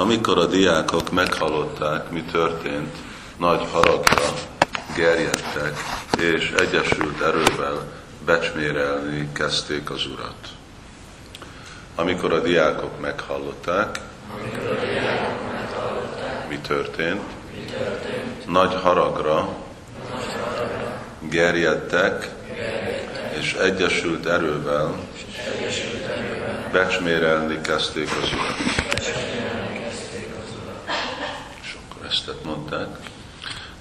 Amikor a diákok meghallották, mi történt, nagy haragra gerjedtek, és egyesült erővel becsmérelni kezdték az Urat. Amikor a diákok meghallották, mi történt, nagy haragra gerjedtek, és egyesült erővel becsmérelni kezdték az Urat. És akkor ezt mondták.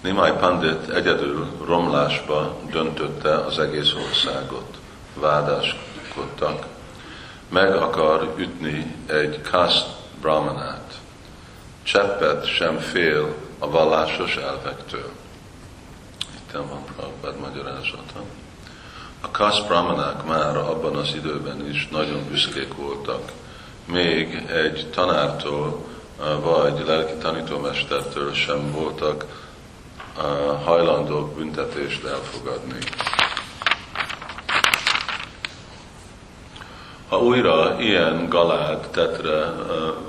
Nimai Pandit egyedül romlásba döntötte az egész országot. Vádáskodtak. Meg akar ütni egy kaszt brahmanát. Cseppet sem fél a vallásos elvektől. Itt van Prabhupád magyarázata. A kaszt brahmanák már abban az időben is nagyon büszkék voltak. Még egy tanártól vagy lelki tanítómestertől sem voltak hajlandók büntetést elfogadni. Ha újra ilyen galád tetre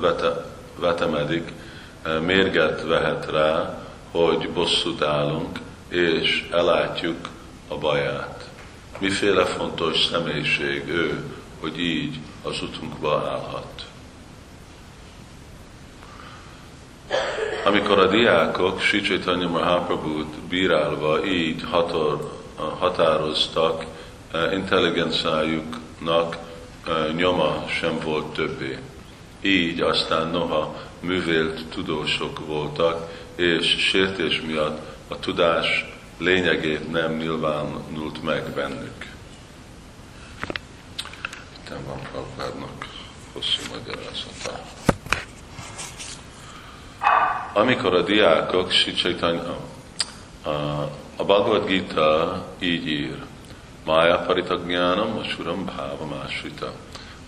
vete, vetemedik, mérget vehet rá, hogy bosszút állunk, és elátjuk a baját. Miféle fontos személyiség ő, hogy így az utunkba állhat. Amikor a diákok Sri Chaitanya Mahaprabhu-t bírálva így hator, határoztak, eh, intelligenciájuknak eh, nyoma sem volt többé. Így aztán noha művélt tudósok voltak, és sértés miatt a tudás lényegét nem nyilvánult meg bennük. Itt van Prabhupádnak hosszú magyarázata amikor a diákok Chaitanya, a, a Bhagavad Gita így ír, Maya Paritagnánam, a Suram Bhava Másvita.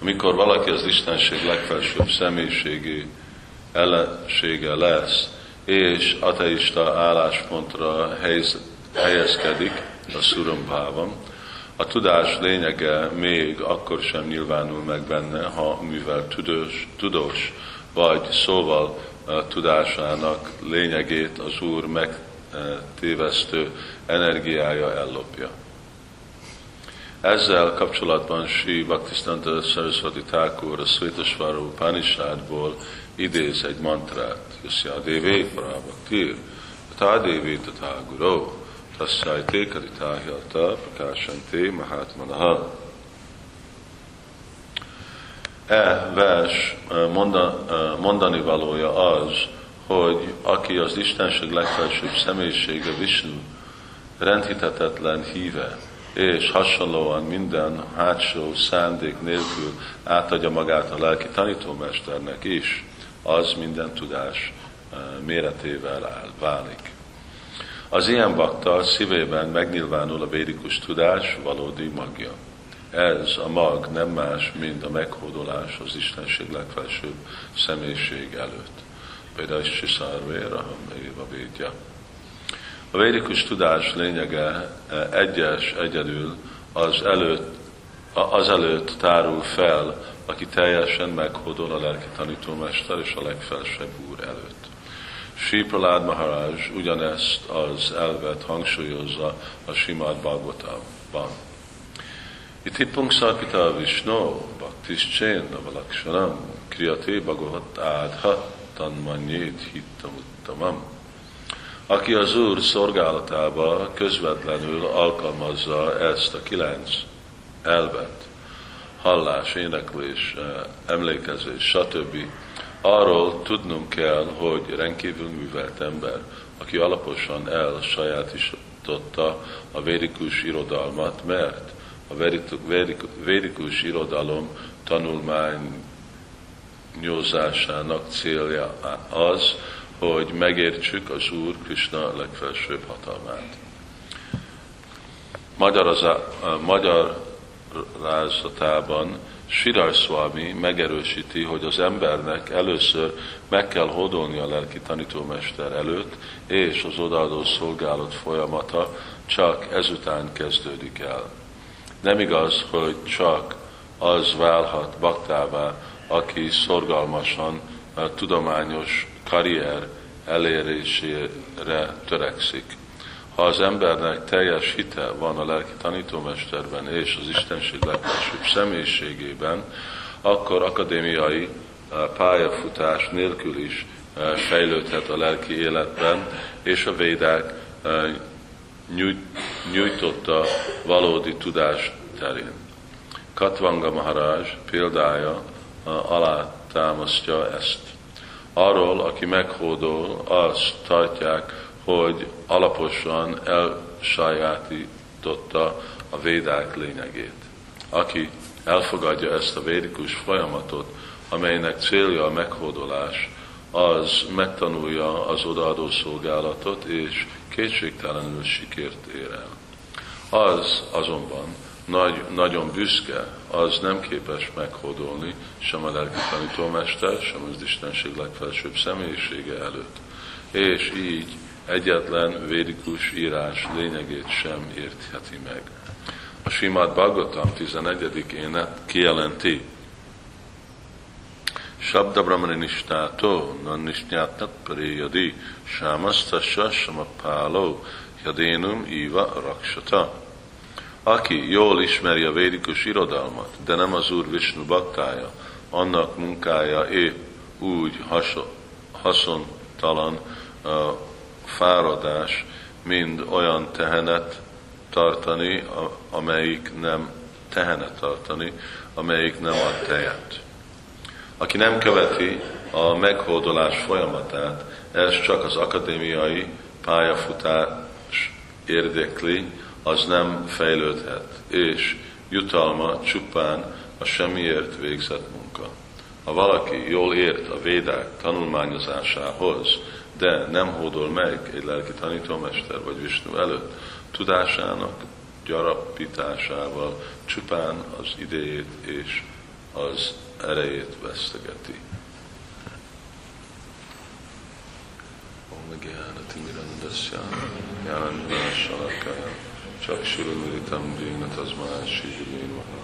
Amikor valaki az Istenség legfelsőbb személyiségi ellensége lesz, és ateista álláspontra helyez, helyezkedik a Suram Bhavam, a tudás lényege még akkor sem nyilvánul meg benne, ha mivel tudós, tudós vagy szóval tudásának lényegét az Úr megtévesztő energiája ellopja. Ezzel kapcsolatban Sri Bhaktistanta Saraswati Thakur a Svétasvaró Upanishadból idéz egy mantrát. Tata Devi Tata Guru, Tassai Te Karitáhyata Prakashante Mahatmanaha e vers mondani valója az, hogy aki az Istenség legfelsőbb személyisége Vishnu, rendhitetetlen híve, és hasonlóan minden hátsó szándék nélkül átadja magát a lelki tanítómesternek is, az minden tudás méretével áll, válik. Az ilyen bakta szívében megnyilvánul a védikus tudás valódi magja. Ez a mag nem más, mint a meghódolás az Istenség legfelsőbb személyiség előtt. Például Sisarvéra, Éva védja. A védikus tudás lényege e, egyes egyedül az előtt, az előtt tárul fel, aki teljesen meghódol a lelki tanítómester és a legfelsőbb úr előtt. Sri Pralád Maharaj ugyanezt az elvet hangsúlyozza a Simad Bhagavatamban. Iti pungsarpita Vishnu bhaktischén avalakshanam kriyate bhagavat ádha tanmanyét hittamuttamam. Aki az Úr szolgálatába közvetlenül alkalmazza ezt a kilenc elvet, hallás, éneklés, eh, emlékezés, stb. Arról tudnunk kell, hogy rendkívül művelt ember, aki alaposan elsajátította a védikus irodalmat, mert a védikus irodalom tanulmány nyúzásának célja az, hogy megértsük az Úr Krishna legfelsőbb hatalmát. Magyarázatában Sirar Swami megerősíti, hogy az embernek először meg kell hódolni a lelki tanítómester előtt, és az odaadó szolgálat folyamata csak ezután kezdődik el. Nem igaz, hogy csak az válhat baktává, aki szorgalmasan a tudományos karrier elérésére törekszik. Ha az embernek teljes hite van a lelki tanítómesterben és az Istenség legfelsőbb személyiségében, akkor akadémiai eh, pályafutás nélkül is eh, fejlődhet a lelki életben, és a védák eh, nyújtotta valódi tudás terén. Katvanga Maharaj példája alá támasztja ezt. Arról, aki meghódol, azt tartják, hogy alaposan elsajátította a védák lényegét. Aki elfogadja ezt a védikus folyamatot, amelynek célja a meghódolás, az megtanulja az odaadó szolgálatot, és kétségtelenül sikert ér el. Az azonban nagy, nagyon büszke, az nem képes meghódolni sem a lelki tanítómester, sem az Istenség legfelsőbb személyisége előtt. És így egyetlen védikus írás lényegét sem értheti meg. A Simát Bhagavatam 11. énet kijelenti, Shabda Brahmani Nishtato Nanishnyatnak Pariyadi Sámasztassa Samapáló Jadénum Iva Raksata. Aki jól ismeri a védikus irodalmat, de nem az Úr Vishnu baktája, annak munkája épp úgy haszontalan uh, fáradás, mind olyan tehenet tartani, amelyik nem tehenet tartani, amelyik nem ad tejet. Aki nem követi a meghódolás folyamatát, ez csak az akadémiai pályafutás érdekli, az nem fejlődhet, és jutalma csupán a semmiért végzett munka. Ha valaki jól ért a védák tanulmányozásához, de nem hódol meg egy lelki tanítómester vagy Visnu előtt, tudásának gyarapításával csupán az idejét és az erejét vesztegeti. Om Gyánati Mirandasya, Jánanvásalakája, Csaksurumiritam Dina Tazmán Sivin Maha.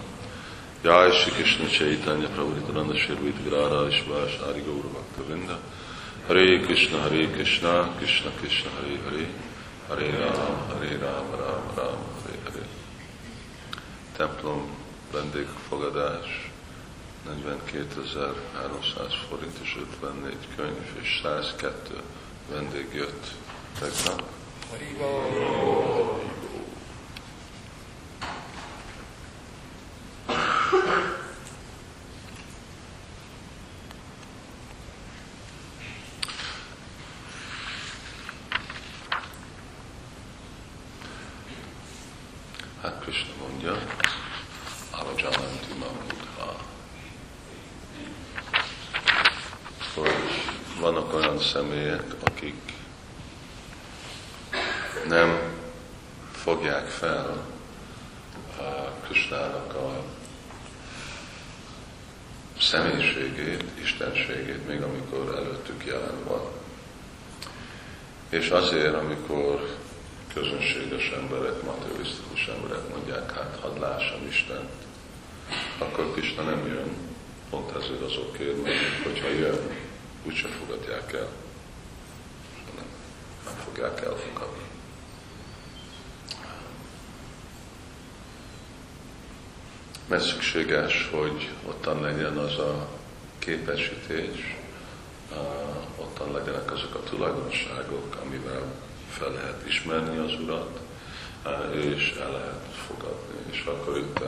Jai Shri Krishna Chaitanya Prabhu Nityananda Shri Vigrara Ishvash Ari Gaura Bhakta Vrinda Hare Krishna, Hare Krishna, Krishna Krishna, Hare Hare, Hare Ram, Hare Ram, Ram Ram, Hare Hare. Templom vendégfogadás, 42.300 forint és 54 könyv és 102 vendég jött tegnap. Haribó! személyek, akik nem fogják fel a Krisnának a személyiségét, istenségét, még amikor előttük jelen van. És azért, amikor közönséges emberek, materialisztikus emberek mondják, hát hadd lássam Istent, akkor Krishna nem jön, pont ezért azokért, mert hogyha jön, úgyse fogadják el. Nem, nem fogják elfogadni. Mert szükséges, hogy ottan legyen az a képesítés, ottan legyenek azok a tulajdonságok, amivel fel lehet ismerni az Urat, és el lehet fogadni. És akkor itt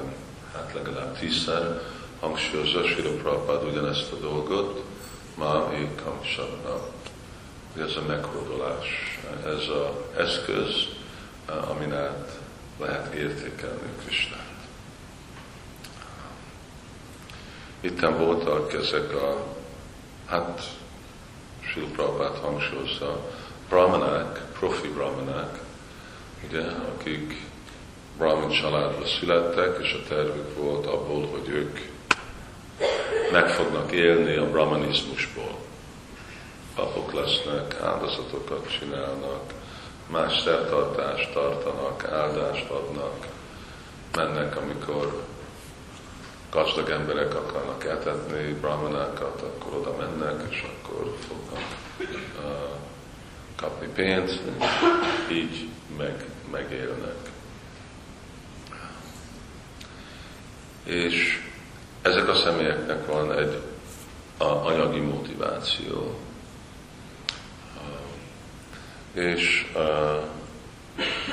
hát legalább tízszer hangsúlyozza Sri Prabhupád ugyanezt a dolgot, ma ékam sabna. Ez a meghódolás, ez az eszköz, amin át lehet értékelni Krisnát. Itten voltak ezek a, hát Sri Prabhupát hangsúlyozza, brahmanák, profi brahmanák, ugye, akik brahmin családba születtek, és a tervük volt abból, hogy ők meg fognak élni a brahmanizmusból. Papok lesznek, áldozatokat csinálnak, más szertartást tartanak, áldást adnak, mennek, amikor gazdag emberek akarnak etetni brahmanákat, akkor oda mennek, és akkor fognak uh, kapni pénzt, így meg, megélnek. És ezek a személyeknek van egy a anyagi motiváció. És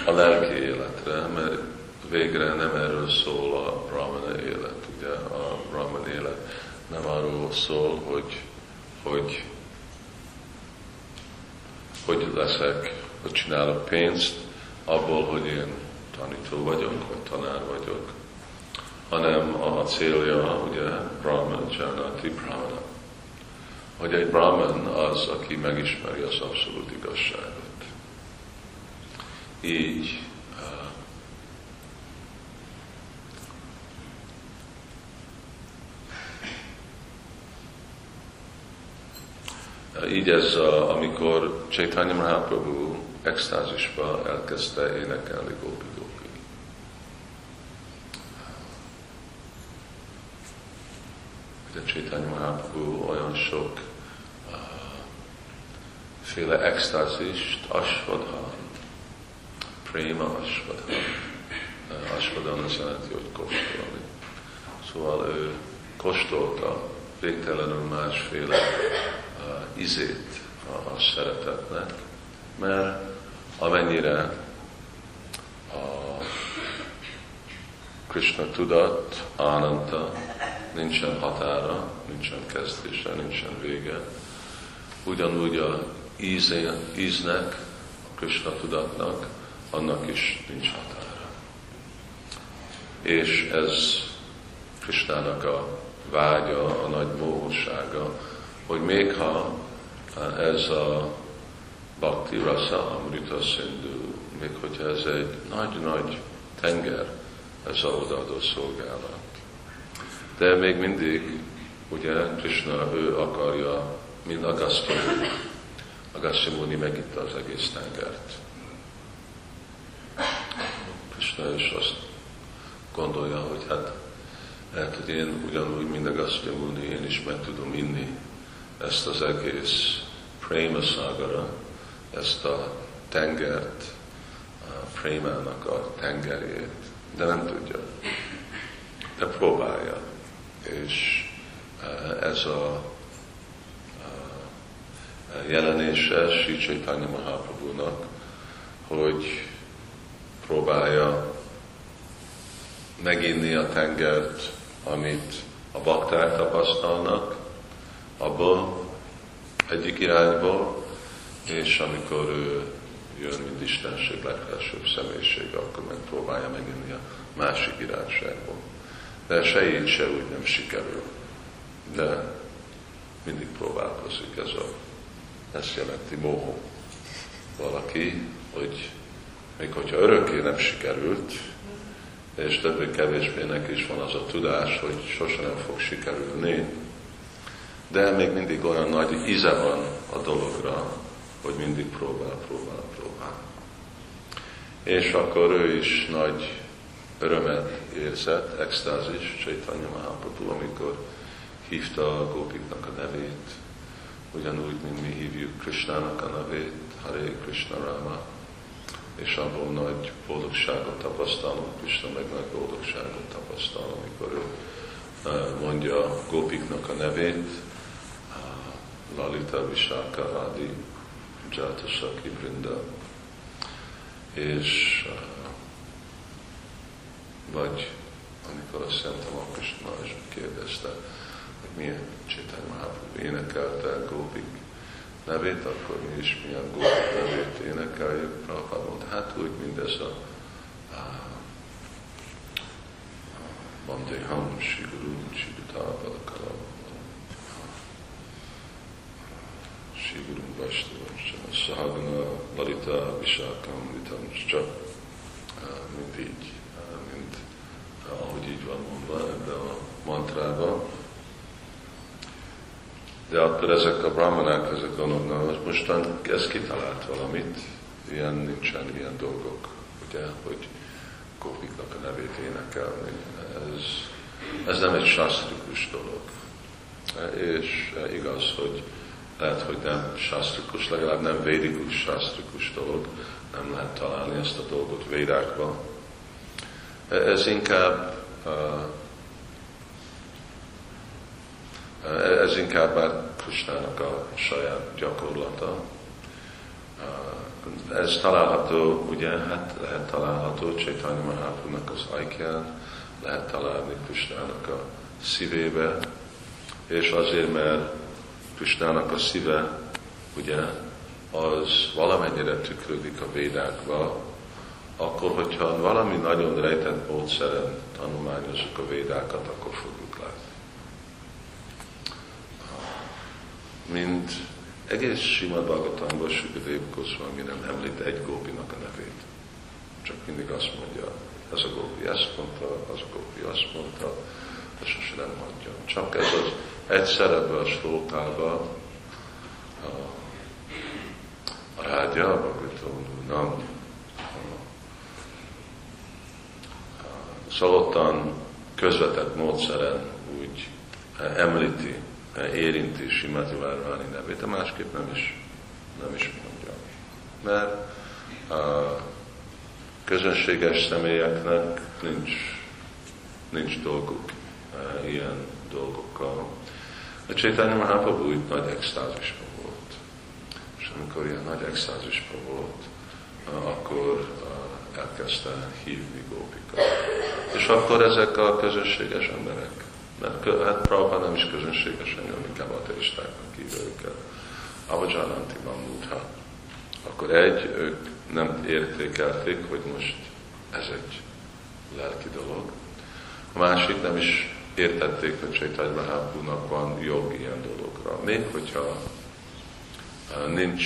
a lelki életre, mert végre nem erről szól a brahmana élet. Brahman élet nem arról szól, hogy, hogy, hogy leszek, hogy csinálok pénzt abból, hogy én tanító vagyok, vagy tanár vagyok, hanem a célja, ugye, Brahman, Janati, Brahmana. Hogy egy Brahman az, aki megismeri az abszolút igazságot. Így Így ez, amikor Chaitanya Mahaprabhu extázisba elkezdte énekelni Gopi Gopi. Ugye Chaitanya Mahaprabhu olyan sok féle extázist, asvadhan, préma asvadhan. Uh, az jelenti, hogy kóstolni. Szóval ő kóstolta végtelenül másféle izét a, szeretetnek, mert amennyire a Krishna tudat, Ananta, nincsen határa, nincsen kezdése, nincsen vége, ugyanúgy a íze, íznek, a Krishna tudatnak, annak is nincs határa. És ez Krishnának a vágya, a nagy móhossága, hogy még ha ez a Bhakti Rasa Amrita Sindhu, még hogyha ez egy nagy-nagy tenger, ez a odaadó szolgálat. De még mindig, ugye, Krishna, ő akarja, mint Agastya Agastya Muni megitta az egész tengert. Krishna is azt gondolja, hogy hát lehet, hogy én ugyanúgy, mint Agastya Muni, én is meg tudom inni ezt az egész Prema Sagara, ezt a tengert, a prémának a tengerét, de nem tudja. De próbálja. És e, ez a, jelenése Sri Chaitanya Mahaprabhu-nak, hogy próbálja meginni a tengert, amit a bakták tapasztalnak, abból egyik irányból, és amikor ő jön, mint Istenség legfelsőbb személyiség, akkor megpróbálja meginni a másik irányságból. De se így, se úgy nem sikerül. De mindig próbálkozik ez a, ezt jelenti mohó. Valaki, hogy még hogyha örökké nem sikerült, és többé-kevésbé is van az a tudás, hogy sosem nem fog sikerülni, de még mindig olyan nagy íze van a dologra, hogy mindig próbál, próbál, próbál. És akkor ő is nagy örömet érzett, extázis, Chaitanya Mahaprabhu, amikor hívta a gópiknak a nevét, ugyanúgy, mint mi hívjuk Krishnának a nevét, Hare Krishna Rama, és abból nagy boldogságot tapasztalunk, Krishna meg nagy boldogságot tapasztal, amikor ő eh, mondja gópiknak a nevét, Lalita Vishaka Adi Jatasaki Brinda, és uh, vagy amikor a Szent Amakrishna is kérdezte, hogy milyen Csétány Mahaprabhu énekelte Gópik nevét, akkor mi is milyen Gópik nevét énekeljük. Prabhupád mondta, hát úgy mindez a Vandeham Siguru Sigutá Balakalam Sri Guru Sahagana Lalita Visakam Vitam csak mint így, mint ahogy így van mondva ebbe a mantrába. De akkor ezek a brahmanák, ezek gondolnak, mostan ez kitalált valamit, ilyen nincsen ilyen dolgok, ugye, hogy kopiknak a nevét énekelni. Ez Ez nem egy sastrikus dolog. És igaz, hogy lehet, hogy nem sastrikus, legalább nem védikus sastrikus dolog, nem lehet találni ezt a dolgot védákban. Ez inkább ez inkább már Kusnának a saját gyakorlata. Ez található, ugye, hát lehet található Csaitanya Mahaprabhu-nak az ajkján, lehet találni Kusnának a szívébe, és azért, mert Kusnának a szíve, ugye, az valamennyire tükrődik a védákba, akkor, hogyha valami nagyon rejtett módszeren tanulmányozunk a védákat, akkor fogjuk látni. Mint egész Simad Bhagavatamban Sukadev Goswami nem említ egy gópinak a nevét. Csak mindig azt mondja, ez a gópi ezt mondta, az a gópi azt mondta, de sose nem mondja. Csak ez az egyszer ebbe a slókában a, a rágya, Bhagavatam, szalottan közvetett módszeren úgy említi, érinti Simati Várváni nevét, de másképp nem is, nem is mondja. Mert a közönséges személyeknek nincs, nincs dolguk e, ilyen dolgokkal. A Csétány Mahaprabhu úgy nagy extázisban volt. És amikor ilyen nagy extázisban volt, akkor elkezdte hívni gópika. És akkor ezek a közösséges emberek, mert hát Prabhupád nem is közönséges engem, inkább ateistáknak hívja őket. Avajanantiban múltha. Akkor egy, ők nem értékelték, hogy most ez egy lelki dolog. A másik nem is értették, hogy Csaitany Mahaprabhu-nak van jog ilyen dologra. Még hogyha nincs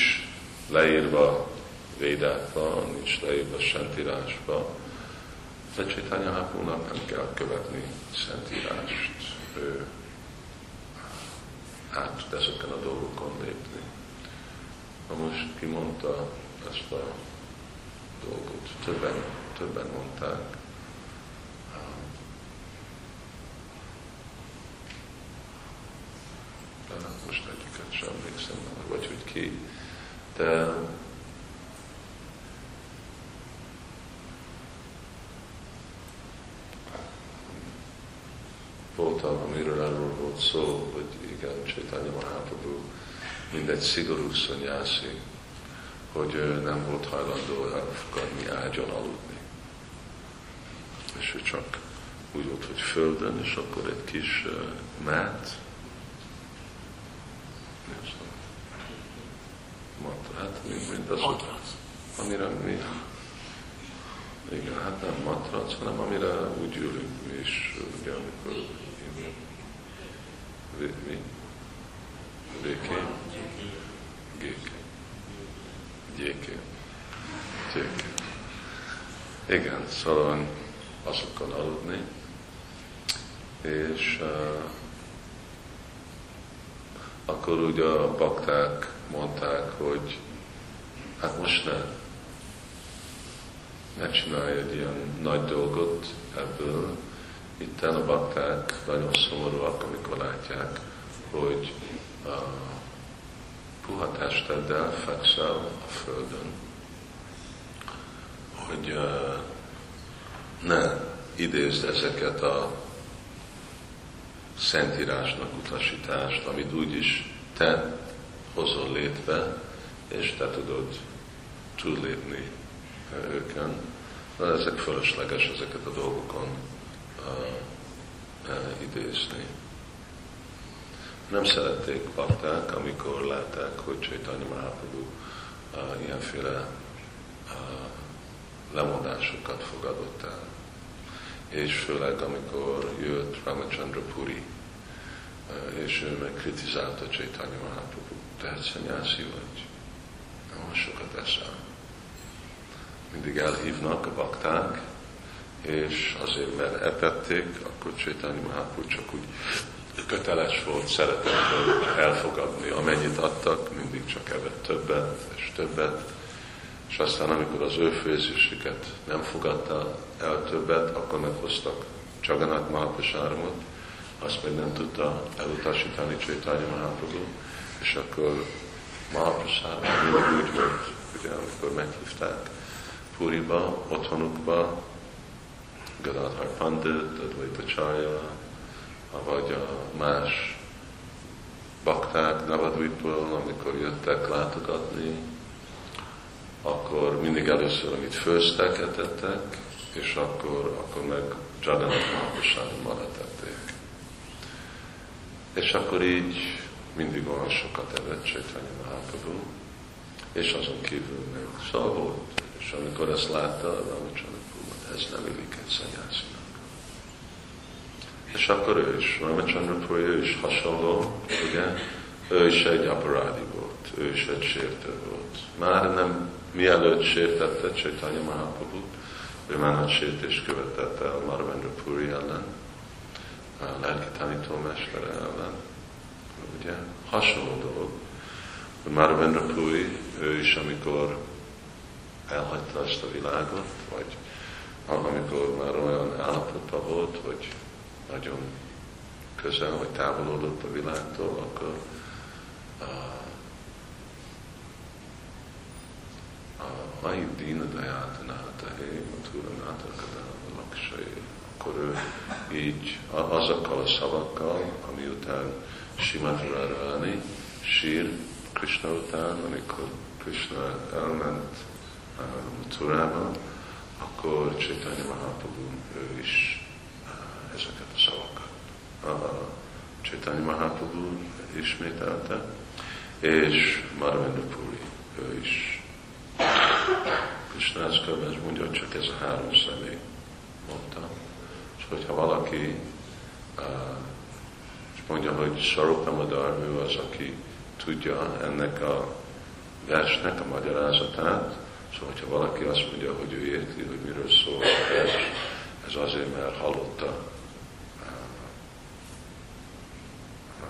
leírva védákban, nincs leírva Szentírásba, de Csaitanya Hápúnak nem kell követni Szentírást. Ő át tud ezeken a dolgokon lépni. Na most ki mondta ezt a dolgot? Többen, többen mondták. De most egyiket sem emlékszem, vagy hogy ki. De voltam, amiről arról volt szó, hogy igen, Csaitanya Mahaprabhu mindegy szigorú szonyászi, hogy nem volt hajlandó elfogadni ágyon aludni. És ő csak úgy volt, hogy földön, és akkor egy kis mát, mat, hát mint, az, amire mi, igen, hát nem matrac, hanem amire úgy ülünk mi is, ugye, amikor mi? Béké? Géké. Gyéké. Gyéké. Igen, szóval azokkal aludni, és uh, akkor ugye a bakták mondták, hogy hát most ne, ne csinálj egy ilyen nagy dolgot ebből, Itten a bakták nagyon szomorúak, amikor látják, hogy a puha testeddel fekszel a földön, hogy ne idézd ezeket a szentírásnak utasítást, amit úgyis te hozol létbe, és te tudod túllépni őken. De ezek fölösleges ezeket a dolgokon idézni. Nem szerették bakták, amikor látták, hogy Csaitanya Mahaprabhu uh, ilyenféle uh, lemondásokat fogadott el. És főleg, amikor jött Ramachandra Puri, uh, és ő meg kritizálta Csaitanya Mahaprabhu, tehát szanyászi vagy, sokat eszel. Mindig elhívnak a bakták, és azért, mert etették, akkor Csétányi Mahaprabhu csak úgy köteles volt szeretettel elfogadni, amennyit adtak, mindig csak evett többet és többet, és aztán amikor az ő főzésüket nem fogadta el többet, akkor meghoztak Csaganat Mahaprasádamot, azt még nem tudta elutasítani Csaitanya Mahaprabhu, és akkor Mahaprasádam mindig úgy volt, ugye, amikor meghívták Puriba, otthonukba, Gadadhar Pandit, Advaita Charya, vagy a más bakták Navadvipból, amikor jöttek látogatni, akkor mindig először, amit főztek, etettek, és akkor, akkor meg Jagannath Mahaprasádummal etették. És akkor így mindig olyan sokat evett Csaitanya Mahaprabhu, és azon kívül még volt. És amikor ezt látta, Ramachandra ez nem illik egy szanyászinak. És akkor ő is, Ramachandra ő is hasonló, ugye? Ő is egy aparádi volt, ő is egy sértő volt. Már nem mielőtt sértette Csaitanya Mahaprabhu, ő már nagy sértést követett el Maravendra Puri ellen, a lelki tanítómestere ellen. Ugye? Hasonló. Maravendra Puri, ő is, amikor elhagyta ezt a világot, vagy amikor már olyan állapota volt, hogy nagyon közel, vagy távolodott a világtól, akkor a, a mai Dina Dayatanata, Hé, Maturanata Laksai, akkor ő így azokkal a szavakkal, ami után Simad Radharani sír Krishna után, amikor Krishna elment Maturába, akkor Csaitanya Mahaprabhu ő is ezeket a szavakat. A Csaitanya Mahaprabhu ismételte, és Madhavendra Puri ő is. Krishnás köves mondja, hogy csak ez a három személy mondta. És hogyha valaki és mondja, hogy Sarupamadar, ő az, aki tudja ennek a versnek a magyarázatát, Szóval, hogyha valaki azt mondja, hogy ő érti, hogy miről szól a vers, ez azért, mert hallotta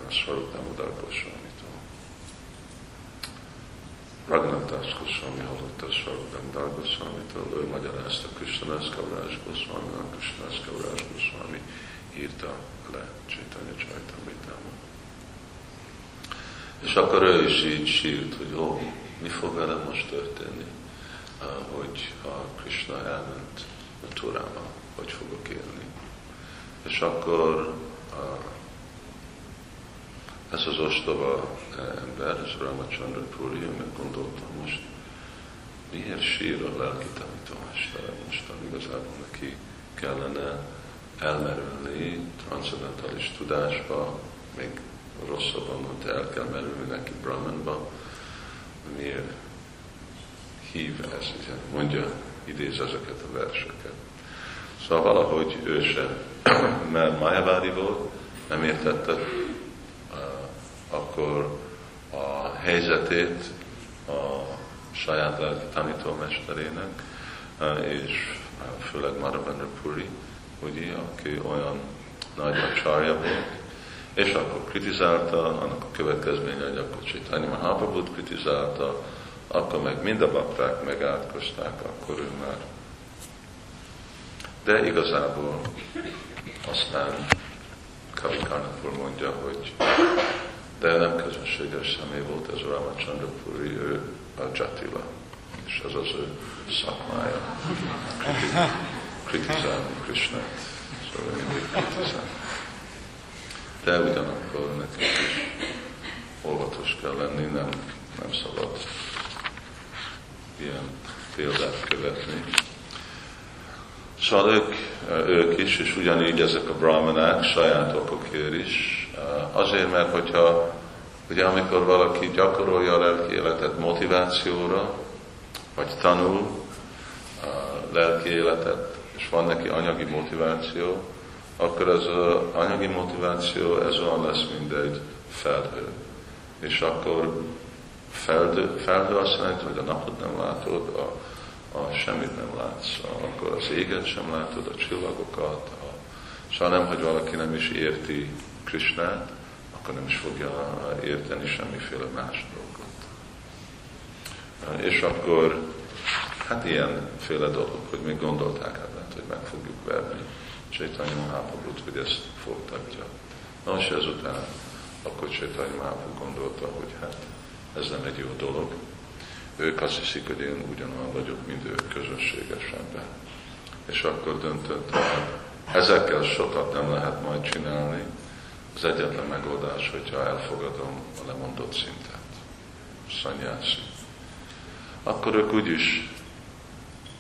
a Svarutám Udar Goswamitól. Raghunath Goswami hallotta a Svarutám Udar Goswamitól, ő magyarázta Krishnanász Kavrás Goswami, Krishnanász Kavrás Goswami írta le Csaitanya Csaitamritámon. És akkor ő is így sírt, hogy ó, mi fog velem most történni? hogy a Krishna elment a Turába, hogy fogok élni. És akkor ez az ostoba ember, ez Ramachandra Puri, meg gondoltam most, miért sír a lelki tanítómestere most, igazából neki kellene elmerülni transzendentális tudásba, még rosszabban mondta, el kell merülni neki Brahmanba, miért hív ezt, mondja, idéz ezeket a verseket. Szóval valahogy ő se, mert Majavári volt, nem értette akkor a helyzetét a saját lelki tanítómesterének, és főleg Maravendra Puri, ugye, aki olyan nagy csarja volt, és akkor kritizálta, annak a következménye, hogy akkor Csaitanya Mahaprabhut kritizálta, akkor meg mind a bakták megátkozták, akkor ő már. De igazából aztán Kavikarnapur mondja, hogy de nem közönséges személy volt ez a Puri, ő a Jatila, és ez az ő szakmája. Kritizálni Krishnát. Szóval mindig kritizál. De ugyanakkor nekünk is óvatos kell lenni, nem, nem szabad ilyen példát követni. Szóval ők, ők is, és ugyanígy ezek a brahmanák saját okokért is, azért, mert hogyha ugye amikor valaki gyakorolja a lelki életet motivációra, vagy tanul a lelki életet, és van neki anyagi motiváció, akkor az anyagi motiváció, ez olyan lesz, mint egy felhő. És akkor Feldő, feldő azt jelenti, hogy a napot nem látod, a, a semmit nem látsz, akkor az éget sem látod, a csillagokat, a, szóval nem, hogy valaki nem is érti Krisnát, akkor nem is fogja érteni semmiféle más dolgot. És akkor, hát ilyenféle dolog, hogy még gondolták ebben, hogy meg fogjuk verni Csaitanya Mahaprabhut, hogy ezt folytatja. Na és ezután akkor Csaitanya Mahaprabhu gondolta, hogy hát ez nem egy jó dolog. Ők azt hiszik, hogy én ugyanolyan vagyok, mint ők közösségesen be. És akkor döntött, hogy ezekkel sokat nem lehet majd csinálni, az egyetlen megoldás, hogyha elfogadom a lemondott szintet. Szanyászi. Akkor ők úgyis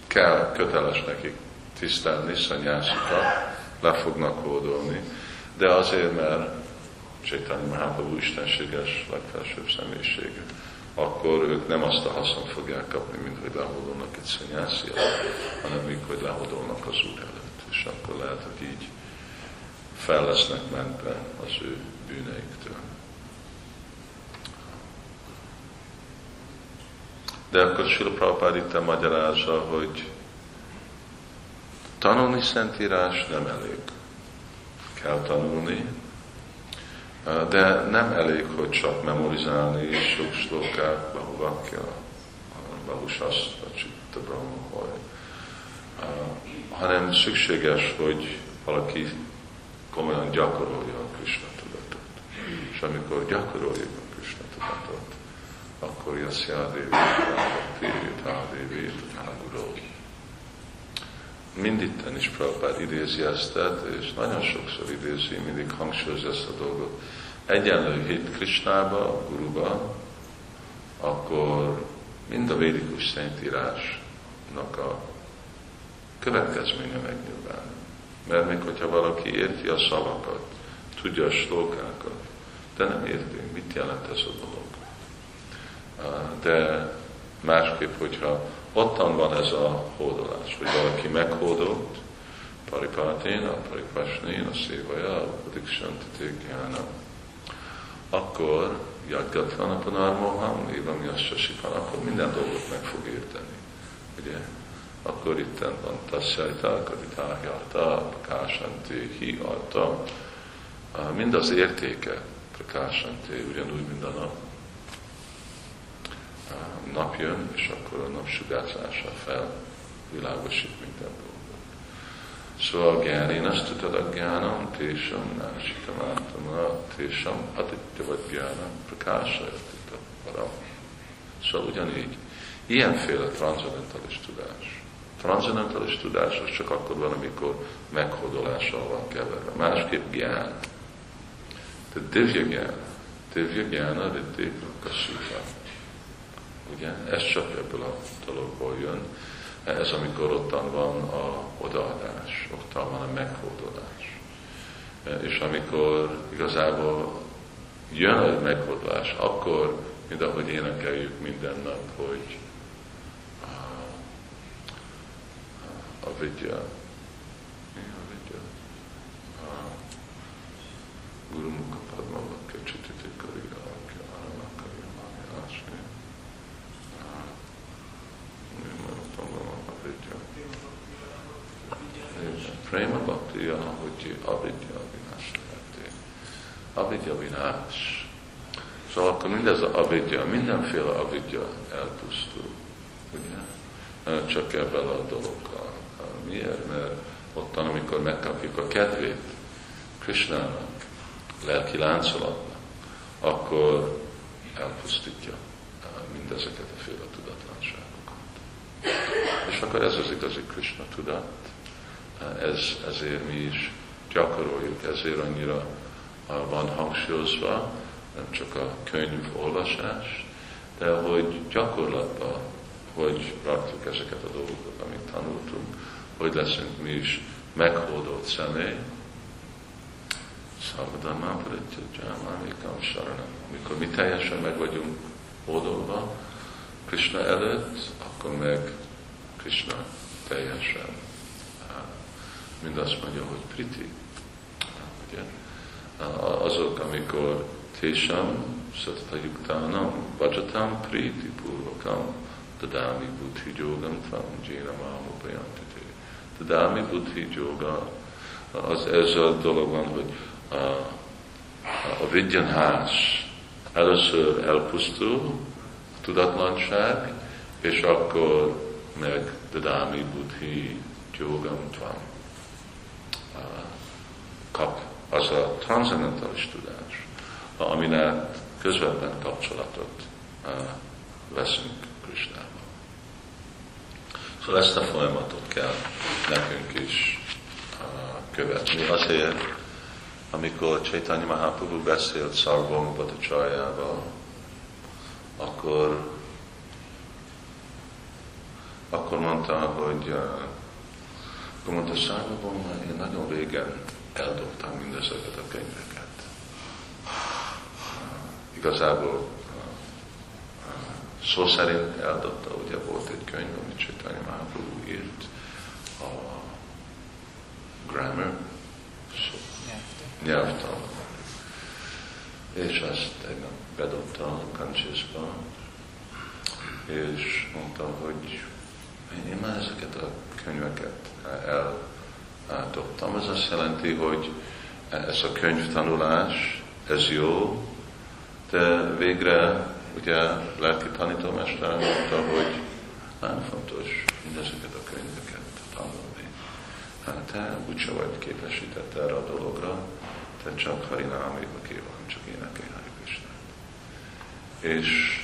kell, köteles nekik tisztelni szanyászikat, le fognak hódolni, de azért, mert Csaitanya Mahaprabhu istenséges legfelsőbb személyisége, akkor ők nem azt a haszont fogják kapni, mint hogy lehódolnak egy szanyászi hanem még, hogy lehódolnak az Úr előtt. És akkor lehet, hogy így fel lesznek mentve az ő bűneiktől. De akkor Sila Prabhupád itt magyarázza, hogy tanulni Szentírás nem elég. Kell tanulni, de nem elég, hogy csak memorizálni sok slókát, bahuvakja, bahusaszt, vagy csitta brahma, hanem szükséges, hogy valaki komolyan gyakorolja a Krishna tudatot. És amikor gyakoroljuk a Krishna tudatot, akkor Yasyadevi, Devi, Naguro. Minditten is Prabhupád idézi ezt, és nagyon sokszor idézi, mindig hangsúlyozza ezt a dolgot. Egyenlő hit Krishnába, a Guruba, akkor mind a védikus szentírásnak a következménye megnyilván. Mert még hogyha valaki érti a szavakat, tudja a slókákat, de nem érti, mit jelent ez a dolog. De másképp, hogyha ottan van ez a hódolás, hogy valaki meghódolt, paripátén, a szévaja, a padiksantatikána, akkor jadgatlan a panarmoham, éva mi azt akkor minden dolgot meg fog érteni. Ugye? akkor itt van tassajta, kaditáhyata, prakásanté, hiata, mind az értéke, prakásanté, ugyanúgy mind a nap. Nap jön, és akkor a nap sugárzása fel világosít minden dolgot. Szóval a gyáni, én azt tudod a gyánam, tésam, násitamátama, tésam, aditya vagy gyánam, prakása, param. Szóval ugyanígy, ilyenféle transzendentális tudás Transzendentális tudás az csak akkor van, amikor meghódolással van keverve. Másképp gyán. Tehát divya gyán. Divya gyána, de kasika. Ugye? Ez csak ebből a dologból jön. Ez amikor ottan van a odaadás, ottan van a meghódolás. És amikor igazából jön a meghódolás, akkor, mint ahogy énekeljük minden nap, hogy avidya. Mi avidya? Guru Mukha Padma Avidya vinás. Szóval akkor mindez a avidya, mindenféle avidya elpusztul. Ugye? Csak ebben a dologgal. Miért? Mert ottan, amikor megkapjuk a kedvét Krishnának, lelki láncolatnak, akkor elpusztítja mindezeket a féle tudatlanságokat. És akkor ez az igazi Krishna tudat, ez, ezért mi is gyakoroljuk, ezért annyira van hangsúlyozva, nem csak a könyv olvasás, de hogy gyakorlatban, hogy rakjuk ezeket a dolgokat, amit tanultunk, hogy leszünk mi is meghódolt személy. Szabadamán Prityajámámékam Saranam. Amikor mi teljesen meg vagyunk hódolva Krishna előtt, akkor meg Krishna teljesen mind azt mondja, hogy priti. Ugye? Azok, amikor tésam, szatatajuktanam, vajatam, priti purvakam, tadami buddhi jogam tvam, jéna mámupayanti Tudámi buddhi joga, az ez a dolog van, hogy a, a vigyanhás először elpusztul, tudatlanság, és akkor meg Dadámi Buddhi Jogam van. kap az a transzendentális tudás, aminek közvetlen kapcsolatot veszünk Krisnával. Szóval ezt a folyamatot kell nekünk is követni. Azért, amikor Chaitanya Mahaprabhu beszélt Sarvong Bhattacharjával, akkor, akkor mondta, hogy akkor mondta Sarvong, én nagyon régen eldobtam mindezeket a könyveket. Igazából szó szerint eldobta, ugye volt egy könyv, amit Chaitanya Mahaprabhu írt, a grammar, szó, nyelvtan. És ezt egy nap bedobta a kancsészba, és mondta, hogy én már ezeket a könyveket eldobtam. Ez azt jelenti, hogy ez a könyvtanulás, ez jó, de végre ugye lelki tanítómester mondta, hogy nagyon fontos mindezeket a könyveket tanulni. Hát te úgyse vagy képesített erre a dologra, te csak Harináméba van, csak énekelj Krishnát. És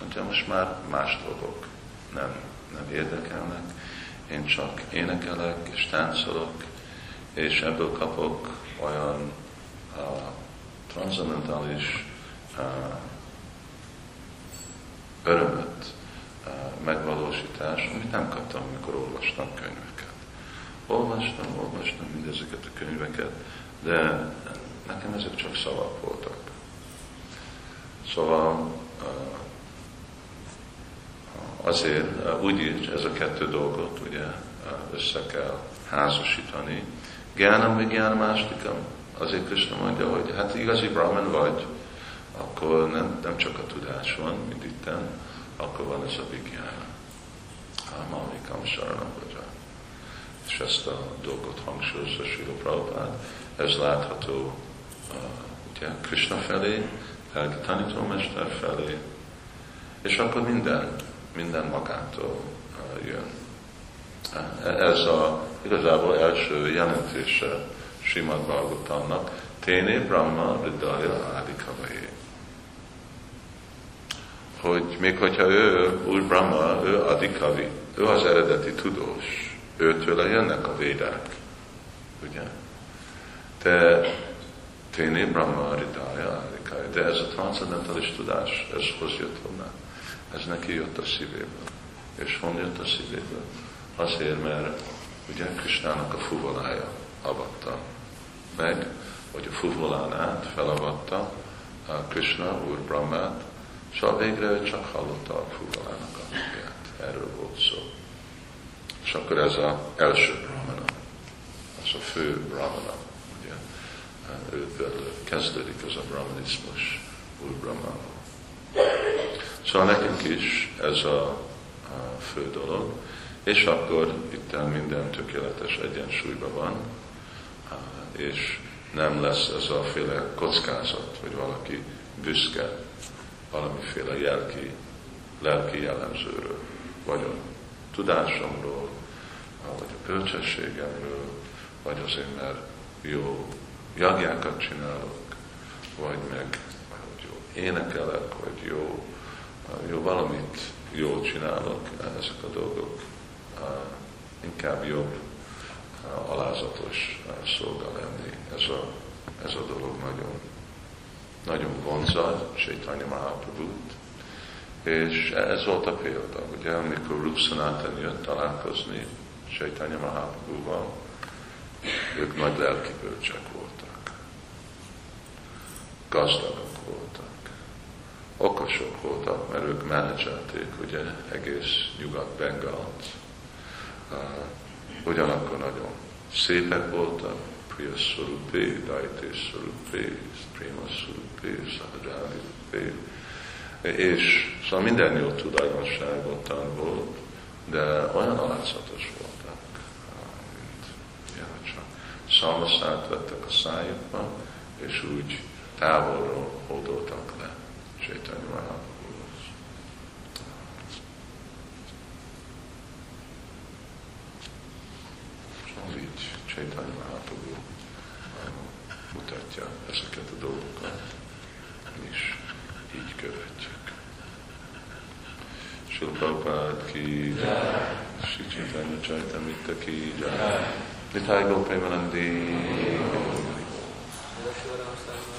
mondja, most már más dolgok nem, nem érdekelnek, én csak énekelek és táncolok, és ebből kapok olyan uh, transzendentális uh, örömöt, uh, megvalósítás, amit nem kaptam, amikor olvastam könyveket. Olvastam, olvastam mindezeket a könyveket, de nekem ezek csak szavak voltak. Szóval azért úgy így ez a kettő dolgot ugye össze kell házasítani. Gyánam vagy gyánamástikam. Azért Krishna mondja, hogy hát igazi brahman vagy, akkor nem, nem csak a tudás van, mint itten, akkor van ez a vigyána. Malvikam Saranam Vaja. És ezt a dolgot hangsúlyozza Sila Prabhupád. Ez látható uh, ugye, Krishna felé, lelki tanítómester felé, és akkor minden, minden magától jön. Ez a igazából első jelentése Simad Bhagavatamnak, Téné Brahma Ridaya Adikavai. Hogy még hogyha ő, Úr Brahma, ő Adikavi, ő az eredeti tudós, őtől jönnek a védák, ugye? De Téné Brahma Ridaya Adikavai, de ez a transzendentális tudás, ez hoz jött volna. Ez neki jött a szívéből. És honnan jött a szívéből? Azért, mert ugye Krisnának a fuvolája avatta meg, hogy a fuvolán át felavatta a Krishna, Úr Brahmát, szóval végre ő csak hallotta a fuvolának a hangját. Erről volt szó. És akkor ez az első brahmana, az a fő brahmana, ugye, őből kezdődik az a brahmanizmus Úr Brahmával. Szóval nekünk is ez a, a fő dolog, és akkor itt minden tökéletes egyensúlyban van, és nem lesz ez a féle kockázat, hogy valaki büszke valamiféle jelki, lelki jellemzőről, vagy a tudásomról, vagy a bölcsességemről, vagy azért, mert jó jagjákat csinálok, vagy meg hogy jó énekelek, vagy jó, jó valamit jól csinálok, ezek a dolgok inkább jobb alázatos szolga lenni. Ez a, ez a dolog nagyon, nagyon vonzad Chaitanya mahaprabhu és ez volt a példa, ugye, amikor Rupsanatan jött találkozni Chaitanya Mahaprabhu-val, ők nagy lelki bölcsek voltak. Gazdagok voltak. Okosok voltak, mert ők menedzselték ugye egész Nyugat-Bengalt, ugyanakkor nagyon szépek voltak, Priya Swarupi, Daite Swarupi, Prima Swarupi, Sahajali és szóval minden jó tulajdonságot volt, de olyan alázatos voltak, mint ja, csak szalmaszát vettek a szájukba, és úgy távolról hódoltak le Csaitanya Mahaprabhu. Chaitanya Mahaprabhu mutatja ezeket a dolgokat. Is így követjük. Silpapád ki, Sri Chaitanya Chaitamita ki, Nitai Gopremanandi. Shivaram Sarmaraj.